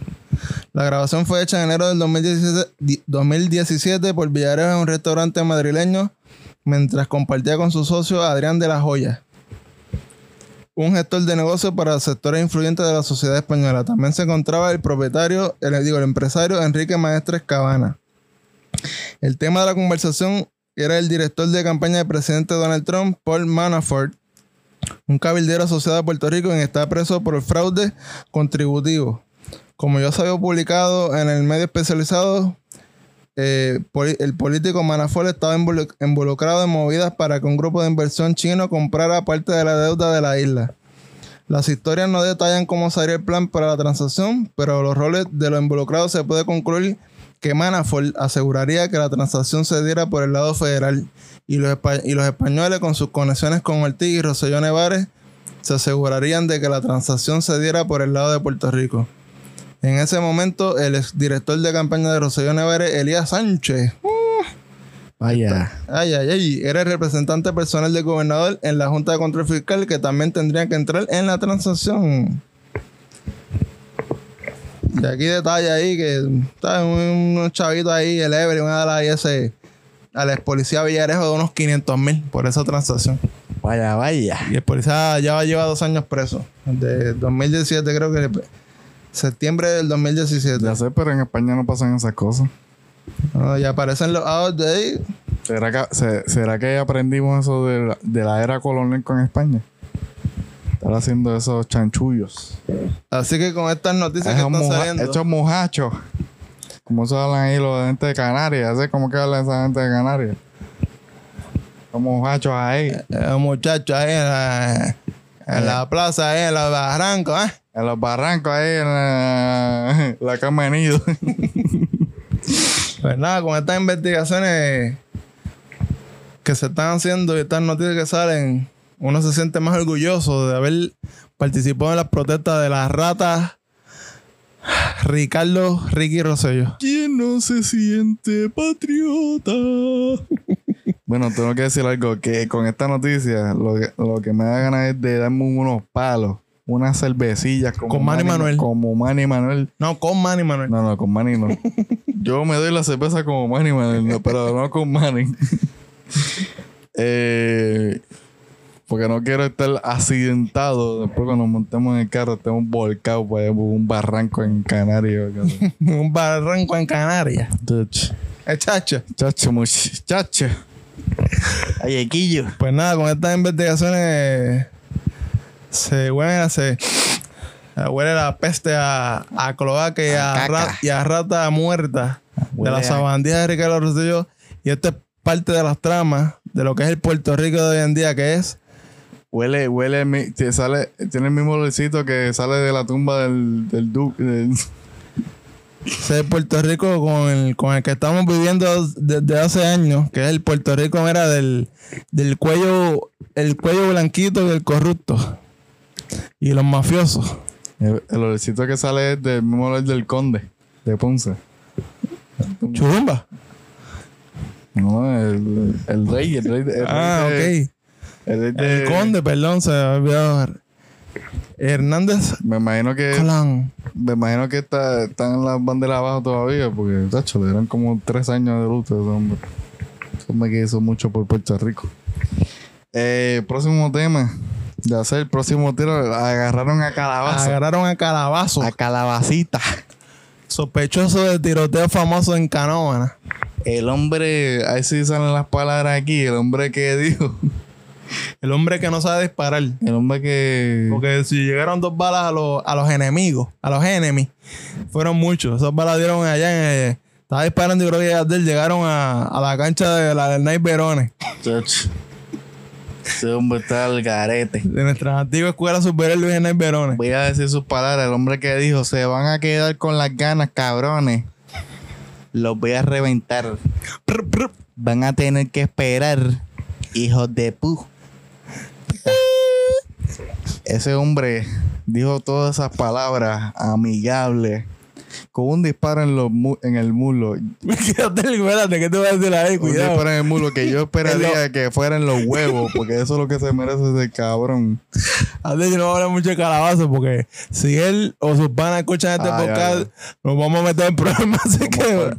La grabación fue hecha en enero del 2017, di- 2017 por Villarejo en un restaurante madrileño mientras compartía con su socio Adrián de la Joya un gestor de negocios para sectores influyentes de la sociedad española. También se encontraba el propietario, el, digo, el empresario Enrique Maestres Cabana. El tema de la conversación era el director de campaña del presidente Donald Trump, Paul Manafort, un cabildero asociado a Puerto Rico en está preso por el fraude contributivo. Como ya se había publicado en el medio especializado, eh, el político Manafort estaba involu- involucrado en movidas para que un grupo de inversión chino comprara parte de la deuda de la isla. Las historias no detallan cómo sería el plan para la transacción, pero los roles de los involucrados se puede concluir que Manafort aseguraría que la transacción se diera por el lado federal y los, españoles con sus conexiones con Ortiz y Roselló Nevares se asegurarían de que la transacción se diera por el lado de Puerto Rico. En ese momento, el exdirector de campaña de Roselló Nevares, Elías Sánchez, Vaya. ay, ay, ay, era el representante personal del gobernador en la Junta de Control Fiscal que también tendría que entrar en la transacción. Y aquí detalle ahí que está un- unos chavitos ahí, el Ever, una de las ese al ex policía Villarejo de unos 500 mil por esa transacción. Vaya, vaya. Y el policía ya lleva dos años preso. De 2017, creo que septiembre del 2017. Ya sé, pero en España no pasan esas cosas. No, ya aparecen los outs de ahí. ¿Será que, se- ¿Será que aprendimos eso de la, de la era colonial con España? Estar haciendo esos chanchullos. Así que con estas noticias que Esos, están muja- saliendo. esos muchachos. Como se hablan ahí los de gente de Canarias. ¿Sabes cómo que hablan esa gente de Canarias? Los muchachos ahí. eh, muchachos ahí en la, en la plaza, ahí en los barrancos, ¿eh? En los barrancos ahí en la, la cama de nido. Pues nada, con estas investigaciones que se están haciendo y estas noticias que salen, uno se siente más orgulloso de haber participado en las protestas de las ratas Ricardo Ricky Rosello. ¿Quién no se siente patriota? bueno, tengo que decir algo, que con esta noticia lo que, lo que me da ganas es de darme unos palos, unas cervecillas como Con Manny Manuel. Como Manny Manuel. No, con Manny Manuel. No, no, con Manny no. Yo me doy la cerveza como Manny Manuel, no, pero no con Manny. eh, porque no quiero estar accidentado. Después cuando montemos en el carro estemos volcados por un barranco en Canarias. Un barranco en Canarias. Eh, chacho. Chacho, muchacho. Ay. Pues nada, con estas investigaciones se huele, se, se huele la peste a, a cloaca y A a, y a rata muerta de Huele la a- sabandía de Ricardo Rosselló. Y esto es parte de las tramas de lo que es el Puerto Rico de hoy en día, que es Huele, huele, te sale, tiene el mismo olorcito que sale de la tumba del, del duque. del- Puerto Rico con el, con el que estamos viviendo desde hace años, que es el Puerto Rico era del, del cuello, el cuello blanquito y el corrupto. Y los mafiosos. el, el olorcito que sale es del mismo olor del conde de Ponce. Churumba. No, el, el rey, el rey. El Ah, rey de- ok. El, rey de- El conde, perdón, se me olvidado. Hernández Me imagino que Colán. me imagino que está, están en las banderas abajo todavía, porque tacho, le dieron como tres años de luto ese hombre. Que hizo mucho por Puerto Rico. Eh, próximo tema. De hacer el próximo tiro, agarraron a Calabaza. Agarraron a Calabazo, a Calabacita. sospechoso de tiroteo famoso en Canóvana. El hombre, ahí sí salen las palabras aquí, el hombre que dijo. El hombre que no sabe disparar. El hombre que. Porque si llegaron dos balas a los, a los enemigos, a los enemies, fueron muchos. Esas balas dieron allá en. eh, estaba disparando y creo que llegaron a, a la cancha de la del Night Verones. Ese hombre está al garete. de nuestra antigua escuela superior Luis Night Verones. Voy a decir sus palabras. El hombre que dijo: Se van a quedar con las ganas, cabrones. Los voy a reventar. Van a tener que esperar, hijos de pu. Ese hombre dijo todas esas palabras amigables, con un disparo en, los mu- en el mulo. Espérate, ¿qué te voy a decir ahí? Un Cuidado. disparo en el mulo que yo esperaría que fueran los huevos, porque eso es lo que se merece ese cabrón. Antes yo no voy a hablar mucho de calabazo porque si él o sus panas escuchan este ya, podcast, nos vamos a meter en problemas. Así que,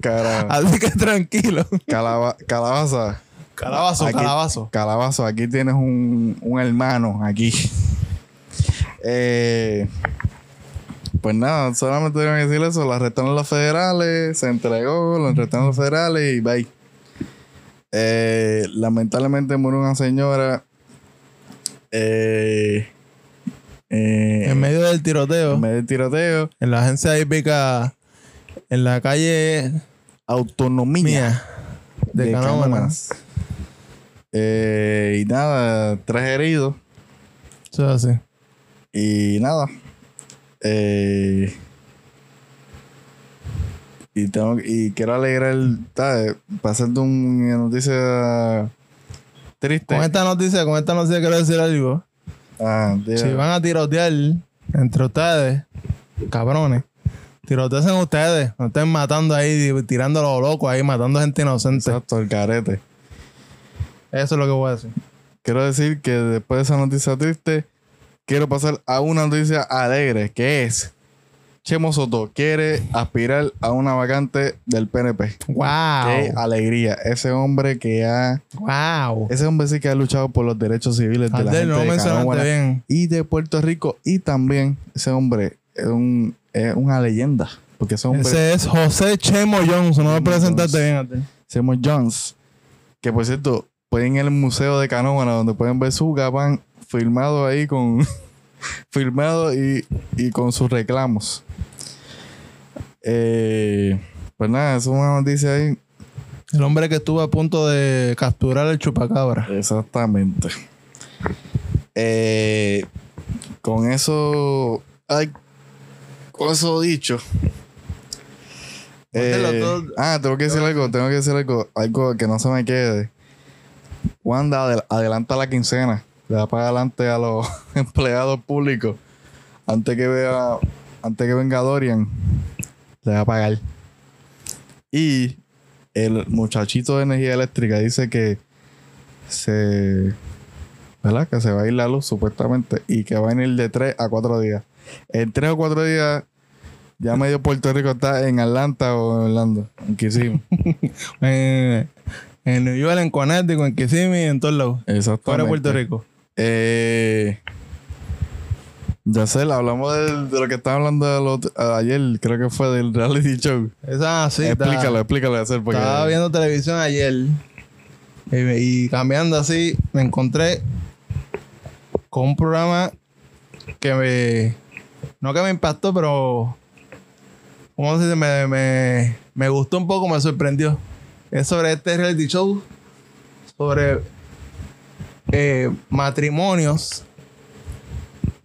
así que tranquilo. Calaba- calabaza. Calabazo, Aquí- calabazo. Calabazo, aquí tienes un, un hermano, aquí. Eh, pues nada, solamente tengo que decir eso. Lo arrestaron los federales, se entregó, lo arrestaron los federales y bye. Eh, lamentablemente murió una señora. eh, eh, En medio del tiroteo, en medio del tiroteo. en la agencia hípica, en la calle Autonomía. mía de, de. Eh, y nada, tres heridos. Eso es así. Y nada. Eh, y tengo y quiero alegrar hacerte una noticia triste. Con esta noticia, con esta noticia quiero decir algo. Ah. Si van a tirotear entre ustedes, cabrones, tiroteen ustedes. No estén matando ahí, tirando a los locos ahí, matando gente inocente. Exacto, el carete. Eso es lo que voy a decir. Quiero decir que después de esa noticia triste, quiero pasar a una noticia alegre, que es Chemo Soto quiere aspirar a una vacante del PNP. ¡Wow! Qué alegría. Ese hombre que ha ¡Wow! Ese hombre sí que ha luchado por los derechos civiles de la gente no de bien. y de Puerto Rico. Y también ese hombre es, un, es una leyenda Porque son Ese es José Chemo Johnson. No lo Chemo presentaste Jones. bien a ti. Seymour Jones. Que por cierto, pueden ir al Museo de Canóvana, donde pueden ver su gabán filmado ahí con. filmado y, y con sus reclamos. Eh, pues nada, eso es una noticia ahí. El hombre que estuvo a punto de capturar el chupacabra. Exactamente. Eh, con eso. Ay, con eso dicho. Eh, ah, tengo que decir algo, tengo que decir algo, algo que no se me quede. Wanda adel- adelanta la quincena. Le da para adelante a los empleados públicos. Antes que vea, antes que venga Dorian, le va a pagar. Y el muchachito de energía eléctrica dice que se ¿verdad? Que se va a ir la luz supuestamente y que va a venir de 3 a 4 días. En 3 o 4 días ya medio Puerto Rico está en Atlanta o en Orlando, en Kissimmee. En, en New York, en Connecticut, en Kissimmee, en todos lados. Fuera Puerto Rico. Eh, ya sé, hablamos del- de, lo que estaba hablando otro- ayer, creo que fue del reality show. Esa sí. explícalo, explícalo, hacer porque Estaba viendo televisión ayer y, cambiando así, me encontré con un programa que me. No que me impactó, pero. ¿Cómo se dice? Me, me, me gustó un poco, me sorprendió. Es sobre este reality show. Sobre eh, matrimonios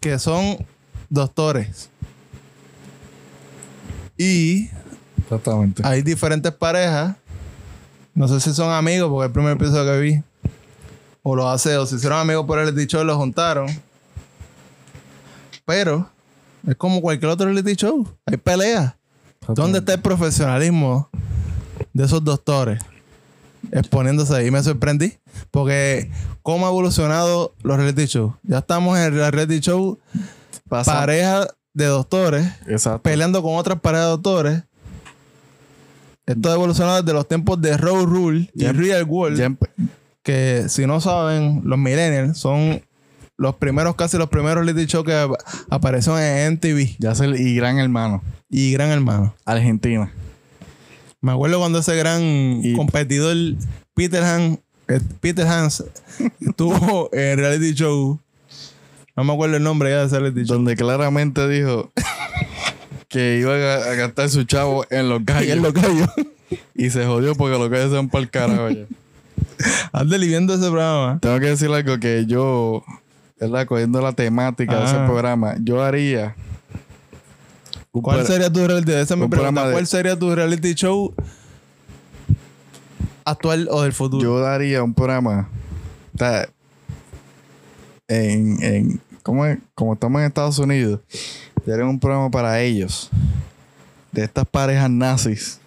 que son doctores. Y exactamente. hay diferentes parejas. No sé si son amigos, porque es el primer episodio que vi. O lo hace, o se hicieron amigos por el dicho, los juntaron. Pero es como cualquier otro reality show. Hay peleas. ¿Dónde está el profesionalismo de esos doctores? Exponiéndose ahí. Me sorprendí. Porque cómo ha evolucionado los reality shows. Ya estamos en el reality show Pasa- pareja de doctores Exacto. peleando con otras parejas de doctores. Esto ha evolucionado desde los tiempos de Road Rule y Real World. Que si no saben, los millennials son los primeros, casi los primeros reality shows que ap- aparecieron en MTV ya sé, y gran hermano, y Gran Hermano. Argentina. Me acuerdo cuando ese gran Y- competidor Peter Han, eh, Peter Hans estuvo en reality show. No me acuerdo el nombre ya de ese reality show. Donde claramente dijo que iba a, gastar su chavo en los gallos. Y él lo cayó. Y se jodió porque los gallos se van para el carajo. ya. Ande viendo ese programa. Tengo que decir algo que yo, ¿verdad? Cogiendo la temática de ese Ah. programa, yo haría. ¿Cuál sería tu reality? Esa es mi un pregunta. de- ¿Cuál sería tu reality show actual o del futuro? Yo daría un programa. o sea, en, en, ¿cómo es? Como estamos en Estados Unidos, daría un programa para ellos. De estas parejas nazis.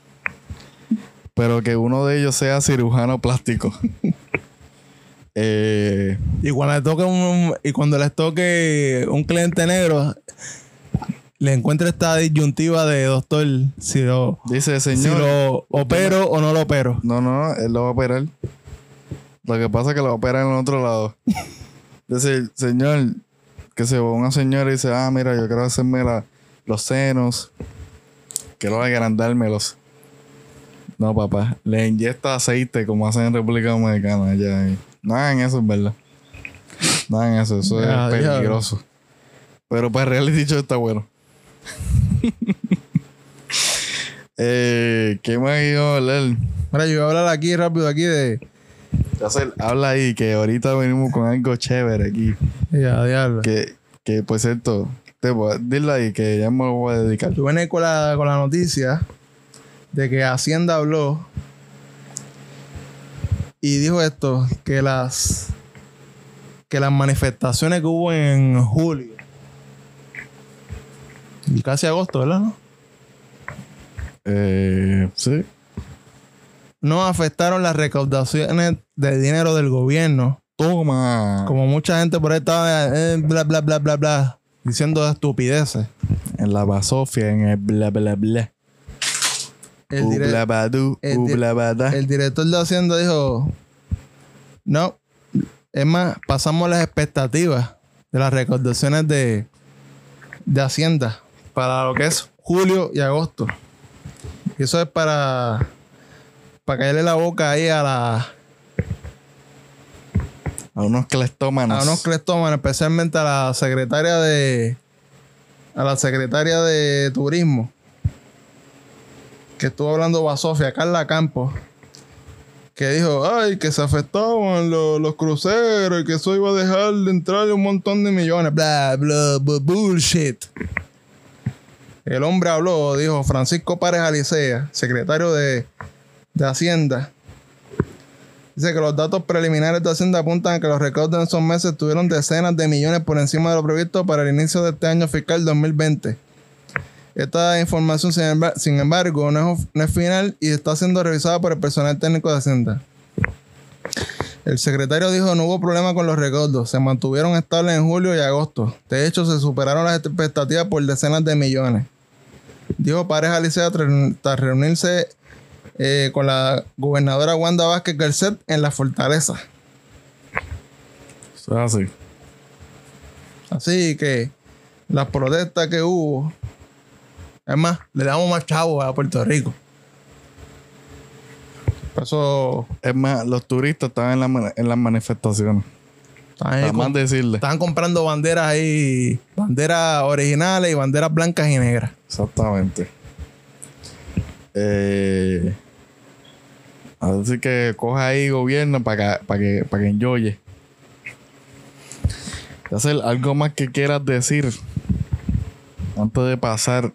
Pero que uno de ellos sea cirujano plástico. eh, y cuando les toque un, y cuando les toque un cliente negro, le encuentre esta disyuntiva de doctor si lo, dice, si señor. lo opero o no lo opero. No, no, él lo va a operar. Lo que pasa es que lo operar en el otro lado. Dice, señor, que se va una señora y dice, ah, mira, yo quiero hacerme la- los senos. Quiero agrandármelos. No, papá. Le inyecta aceite como hacen en República Dominicana. Allá. ahí. No hagan eso, es verdad. No hagan eso. Eso Ya, es ya. peligroso. Pero para reality show está bueno. Eh, ¿Qué más iba a hablar? Mira, yo voy a hablar aquí rápido aquí de. Habla ahí que ahorita venimos con algo chévere aquí. Ya, diablo. Que, que por cierto, te voy a, dile ahí que ya me voy a dedicar. Yo venía con la, con la noticia de que Hacienda habló y dijo esto, que las que las manifestaciones que hubo en julio casi agosto, ¿verdad? no? Eh, sí. No afectaron las recaudaciones de dinero del gobierno. Toma. Como mucha gente por ahí estaba eh, bla bla bla bla bla diciendo estupideces. En la basofia, en el bla bla bla. El, dire- Ubla badú, el di- el director de Hacienda dijo, no, es más, pasamos las expectativas de las recaudaciones de, de Hacienda para lo que es julio y agosto. Y eso es para, para caerle la boca ahí a la, A unos cleptómanos. a unos cleptómanos, especialmente a la secretaria de a la secretaria de turismo que estuvo hablando Basofia, Carla Campos, que dijo, ay, que se afectaban los, los cruceros y que eso iba a dejar de entrar un montón de millones, bla, bla, bla, bullshit. El hombre habló, dijo Francisco Párez Alicea, secretario de, de Hacienda, Dice que los datos preliminares de Hacienda apuntan a que los recaudos en esos meses tuvieron decenas de millones por encima de lo previsto para el inicio de este año fiscal 2020. Esta información, sin embar- sin embargo, no es, no es final y está siendo revisada por el personal técnico de Hacienda. El secretario dijo no hubo problema con los recaudos, se mantuvieron estables en julio y agosto. De hecho, se superaron las expectativas por decenas de millones. Dijo Párez Alicea tras tras reunirse eh, con la gobernadora Wanda Vázquez Garcet en la fortaleza. Eso es así. Así que las protestas que hubo, es más, le damos más chavos a Puerto Rico. Por eso Es más, los turistas estaban en, la en las manifestaciones. Están, más decirle. están comprando banderas ahí, banderas originales y banderas blancas y negras. Exactamente. Eh, así que coja ahí gobierno para que, para que, para que enjoye. Hacer algo más que quieras decir antes de pasar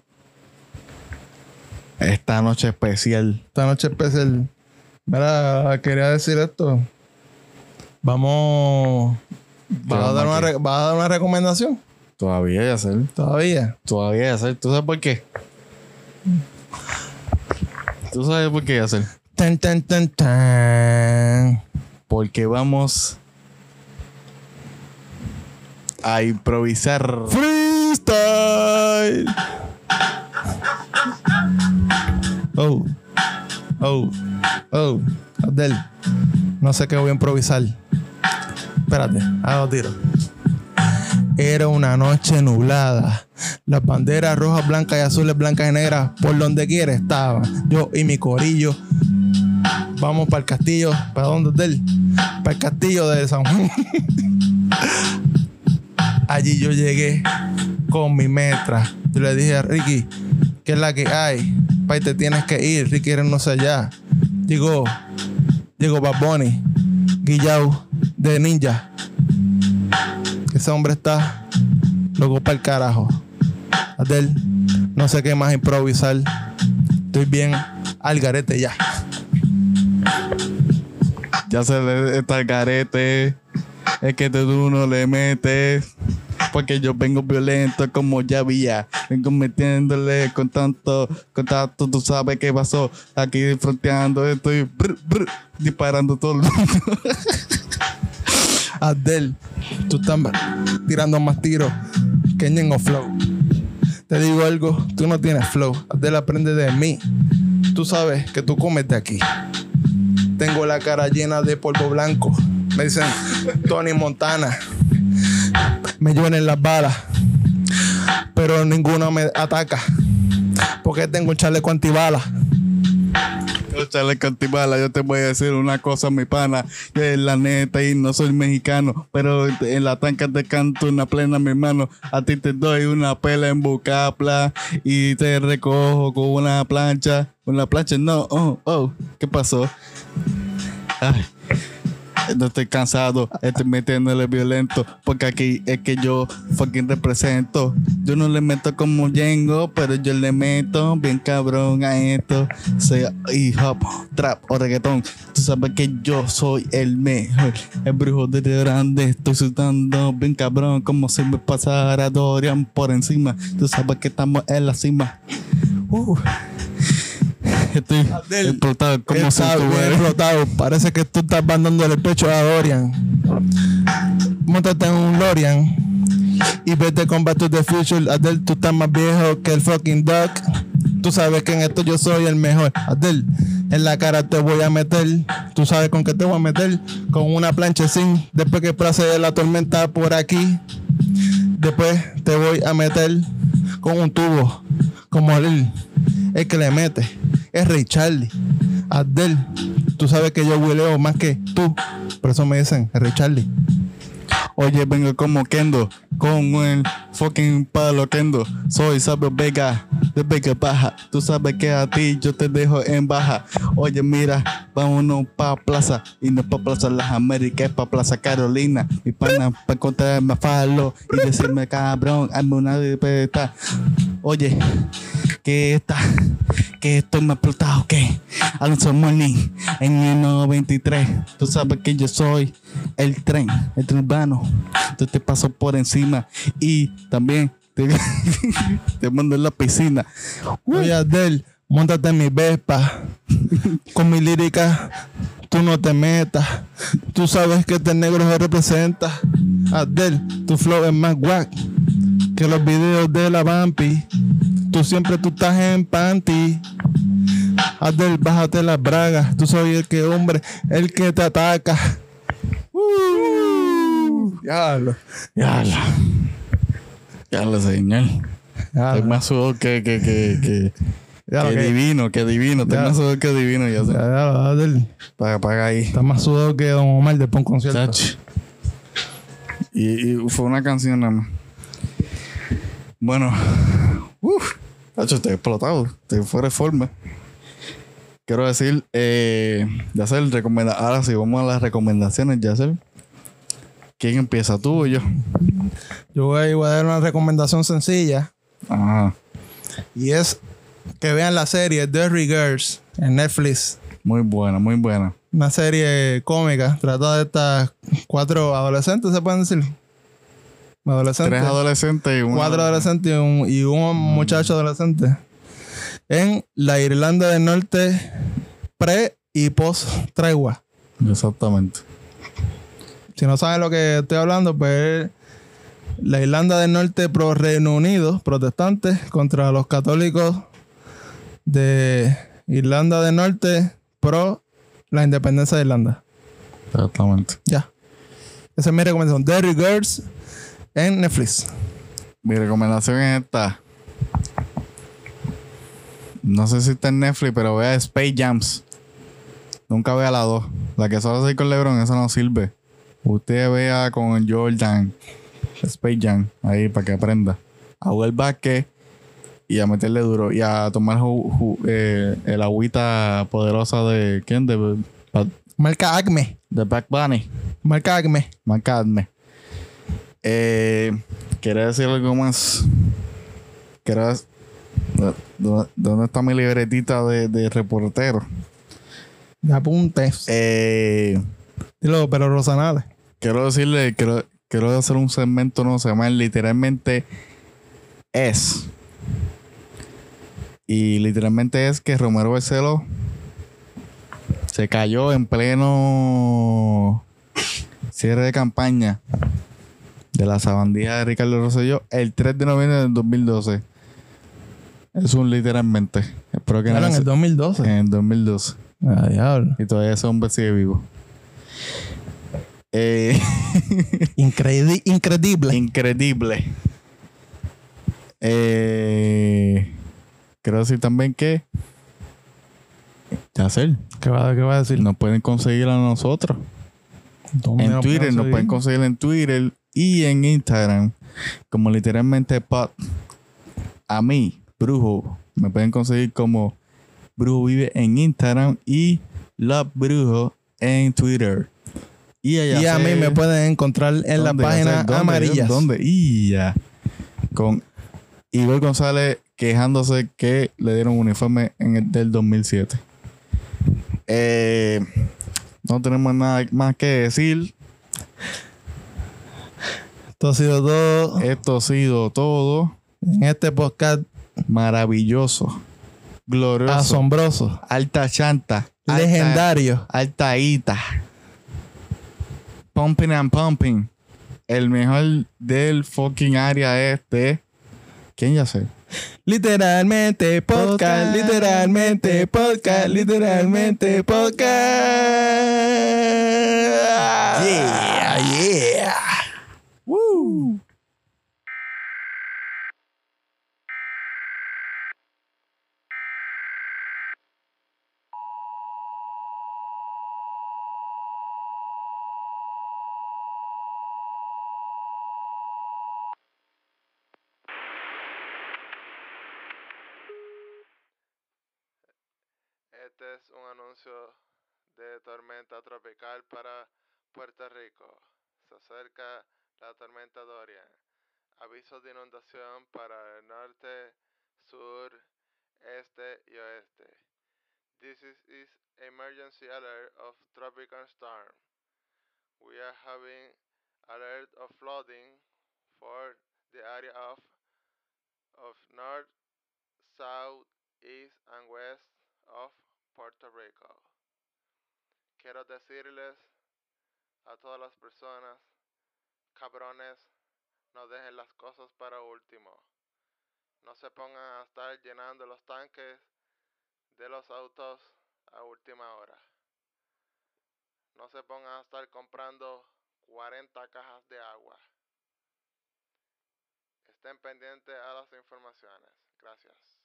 esta noche especial. Esta noche especial. Mira, quería decir esto. Vamos. ¿Vas a, dar una, re- vas a dar una recomendación? Todavía hacer. Todavía. Todavía hacer. ¿Tú sabes por qué? ¿Tú sabes por qué hacer? Tan, tan, tan, tan. Porque vamos a improvisar. Freestyle. Oh. Oh. Oh. Abdel. No sé qué voy a improvisar. Espérate, hago tiro. Era una noche nublada. Las banderas rojas, blancas y azules, blancas y negras, por donde quiera estaban. Yo y mi corillo. Vamos para el castillo. ¿Para dónde, Abdel? Para el castillo de San Juan. Allí yo llegué con mi metra. Yo le dije a Ricky, ¿qué es la que hay? Pai, te tienes que ir. Ricky no sé allá. Llegó, llegó Bad Bunny, Guillau de Ninja. Ese hombre está loco para el carajo. Adel, no sé qué más improvisar. Estoy bien al garete ya. Ya se le está el garete. Es que tú no le metes. Porque yo vengo violento como ya había. Vengo metiéndole con tanto, con tanto, tú sabes qué pasó. Aquí fronteando, estoy brr, brr, disparando todo el mundo. Adel, tú estás tirando más tiros que Ñengo Flow. Te digo algo, tú no tienes flow. Adel aprende de mí. Tú sabes que tú comes de aquí. Tengo la cara llena de polvo blanco. Me dicen Tony Montana. Me llueven las balas. Pero ninguno me ataca. Porque tengo un chaleco antibalas. Chale, Cantibala, yo te voy a decir una cosa, mi pana. Que la neta, y no soy mexicano, pero en la tanca te canto una plena, mi hermano. A ti te doy una pela en Bucapla y te recojo con una plancha. Una plancha, no, oh, oh, ¿qué pasó? No estoy cansado, estoy metiéndole violento, porque aquí es que yo fucking represento. Yo no le meto como Jengo, pero yo le meto bien cabrón a esto. Sea hip hop, trap o reggaetón. Tú sabes que yo soy el mejor, el brujo de grande. Estoy sudando bien cabrón, como si me pasara Dorian por encima. Tú sabes que estamos en la cima. Uh. Estoy Abdel, explotado tuviera- explotado. Parece que tú estás mandándole el pecho a Dorian. Móntate en un Lorian y vete con Back to the Future. Adel, tú estás más viejo que el fucking Duck. Tú sabes que en esto yo soy el mejor. Adel, en la cara te voy a meter. Tú sabes con qué te voy a meter. Con una plancha sin. Después que pase la tormenta por aquí. Después te voy a meter con un tubo. como él, el que le mete, es Ray Charlie. Abdel, tú sabes que yo hueleo más que tú. Por eso me dicen Ray Charlie. Oye, vengo como Kendo, con el fucking palo Kendo. Soy Sabio Vega, de Vega Baja. Tú sabes que a ti yo te dejo en baja. Oye, mira, vámonos pa' Plaza. Y no pa' Plaza Las Américas, pa' Plaza Carolina. Mi pana pa' encontrarme a Falo y decirme, cabrón, hazme una despeta. Oye, que esta, que esto me ha explotado, que Alonso Morning en el 93. Tú sabes que yo soy el tren, el tren urbano. Yo te paso por encima y también te, mando en la piscina. Oye, Abdel, montate en mi Vespa. Con mi lírica, tú no te metas. Tú sabes que este negro se representa. Abdel, tu flow es más guac que los videos de la Vampi. Tú siempre tú estás en panty. Abdel, bájate las bragas. Tú soy el que hombre, el que te ataca. Diablo. Ya la, ya la señor. Ya Estoy más sudor que, que, que, que, Ya lo que que- divino, que divino. Estoy Ya. más sudor que divino, ya sé. Ya, ya, Abdel. Para, para ahí. Está más sudado que Don Omar de un concierto. Y, y fue una canción nada más. Bueno, uff, Tacho, estoy explotado, estoy fuera de forma. Quiero decir, eh, Yacel, recomenda. Ahora sí, vamos a las recomendaciones, Yacel. ¿Quién empieza, tú o yo? Yo voy, voy a dar una recomendación sencilla. Ajá, Y es que vean la serie Dirty Girls en Netflix. muy buena, muy buena. Una serie cómica. Trata de estas cuatro adolescentes, se pueden decir. Adolescentes. Tres adolescentes y una. cuatro adolescentes y un, y un muchacho adolescente. En la Irlanda del Norte pre y post tregua. Exactamente. Si no saben lo que estoy hablando, pues la Irlanda del Norte pro Reino Unido, protestantes, contra los católicos de Irlanda del Norte pro la independencia de Irlanda. Exactamente. Ya. Esa es mi recomendación. Dirty Girls en Netflix. Mi recomendación es esta. No sé si está en Netflix, pero vea Space Jams. Nunca vea la 2. La que solo hace con LeBron, esa no sirve. Usted vea con Jordan Space Jam ahí para que aprenda. A jugar básquet y a meterle duro. Y a tomar ju- ju- eh, el agüita poderosa de. ¿Quién? De, Marca Acme. de Back Bunny. Marca Acme. Marcadme. Eh, ¿Quieres decir algo más? Quiero dec- ¿Dó- ¿Dónde está mi libretita de, de reportero? De apuntes. Eh, Dilo, pero Rosanales. quiero decirle, quiero, quiero hacer un segmento, no se llama literalmente es. Y literalmente es que Romero Barceló se cayó en pleno cierre de campaña de la sabandija de Ricardo Rosselló el 3 de noviembre del 2012. Es un literalmente. Espero que Claro, en nadie el se- 2012. en el 2012. Ah, diablo. Y todavía ese hombre sigue vivo. Eh, Incredi- increíble. increíble. Eh, quiero decir también que Yacel, ¿Qué va, ¿Qué va a decir? nos pueden conseguir a nosotros. ¿Dónde En Twitter, nos pueden conseguir en Twitter y en Instagram. Como literalmente pod. A mí, Brujo, me pueden conseguir como Brujo Vive en Instagram y Love Brujo en Twitter. Y, a Y a Yacel- mí me pueden encontrar en la ¿Dónde, página Yacel? ¿Dónde? Y ya. Con Igor González quejándose que le dieron un uniforme en el del 2007. Eh, no tenemos nada más que decir. Esto ha sido todo Esto ha sido todo en este podcast maravilloso, glorioso, asombroso, alta chanta, legendario. alta ita, pumping and pumping, el mejor del fucking área este. ¿Quién ya sé? Literalmente Podcast, literalmente podcast, literalmente podcast. Yeah, yeah. Woo. Este es un de tormenta tropical para Puerto Rico. Se acerca la tormenta Dorian. Aviso de inundación para el norte, sur, este y oeste. This is, is emergency alert of tropical storm. We are having alert of flooding for the area of of north, south, east and west of Puerto Rico. Quiero decirles a todas las personas, cabrones, no dejen las cosas para último. No se pongan a estar llenando los tanques de los autos a última hora. No se pongan a estar comprando 40 cajas de agua. Estén pendientes a las informaciones. Gracias.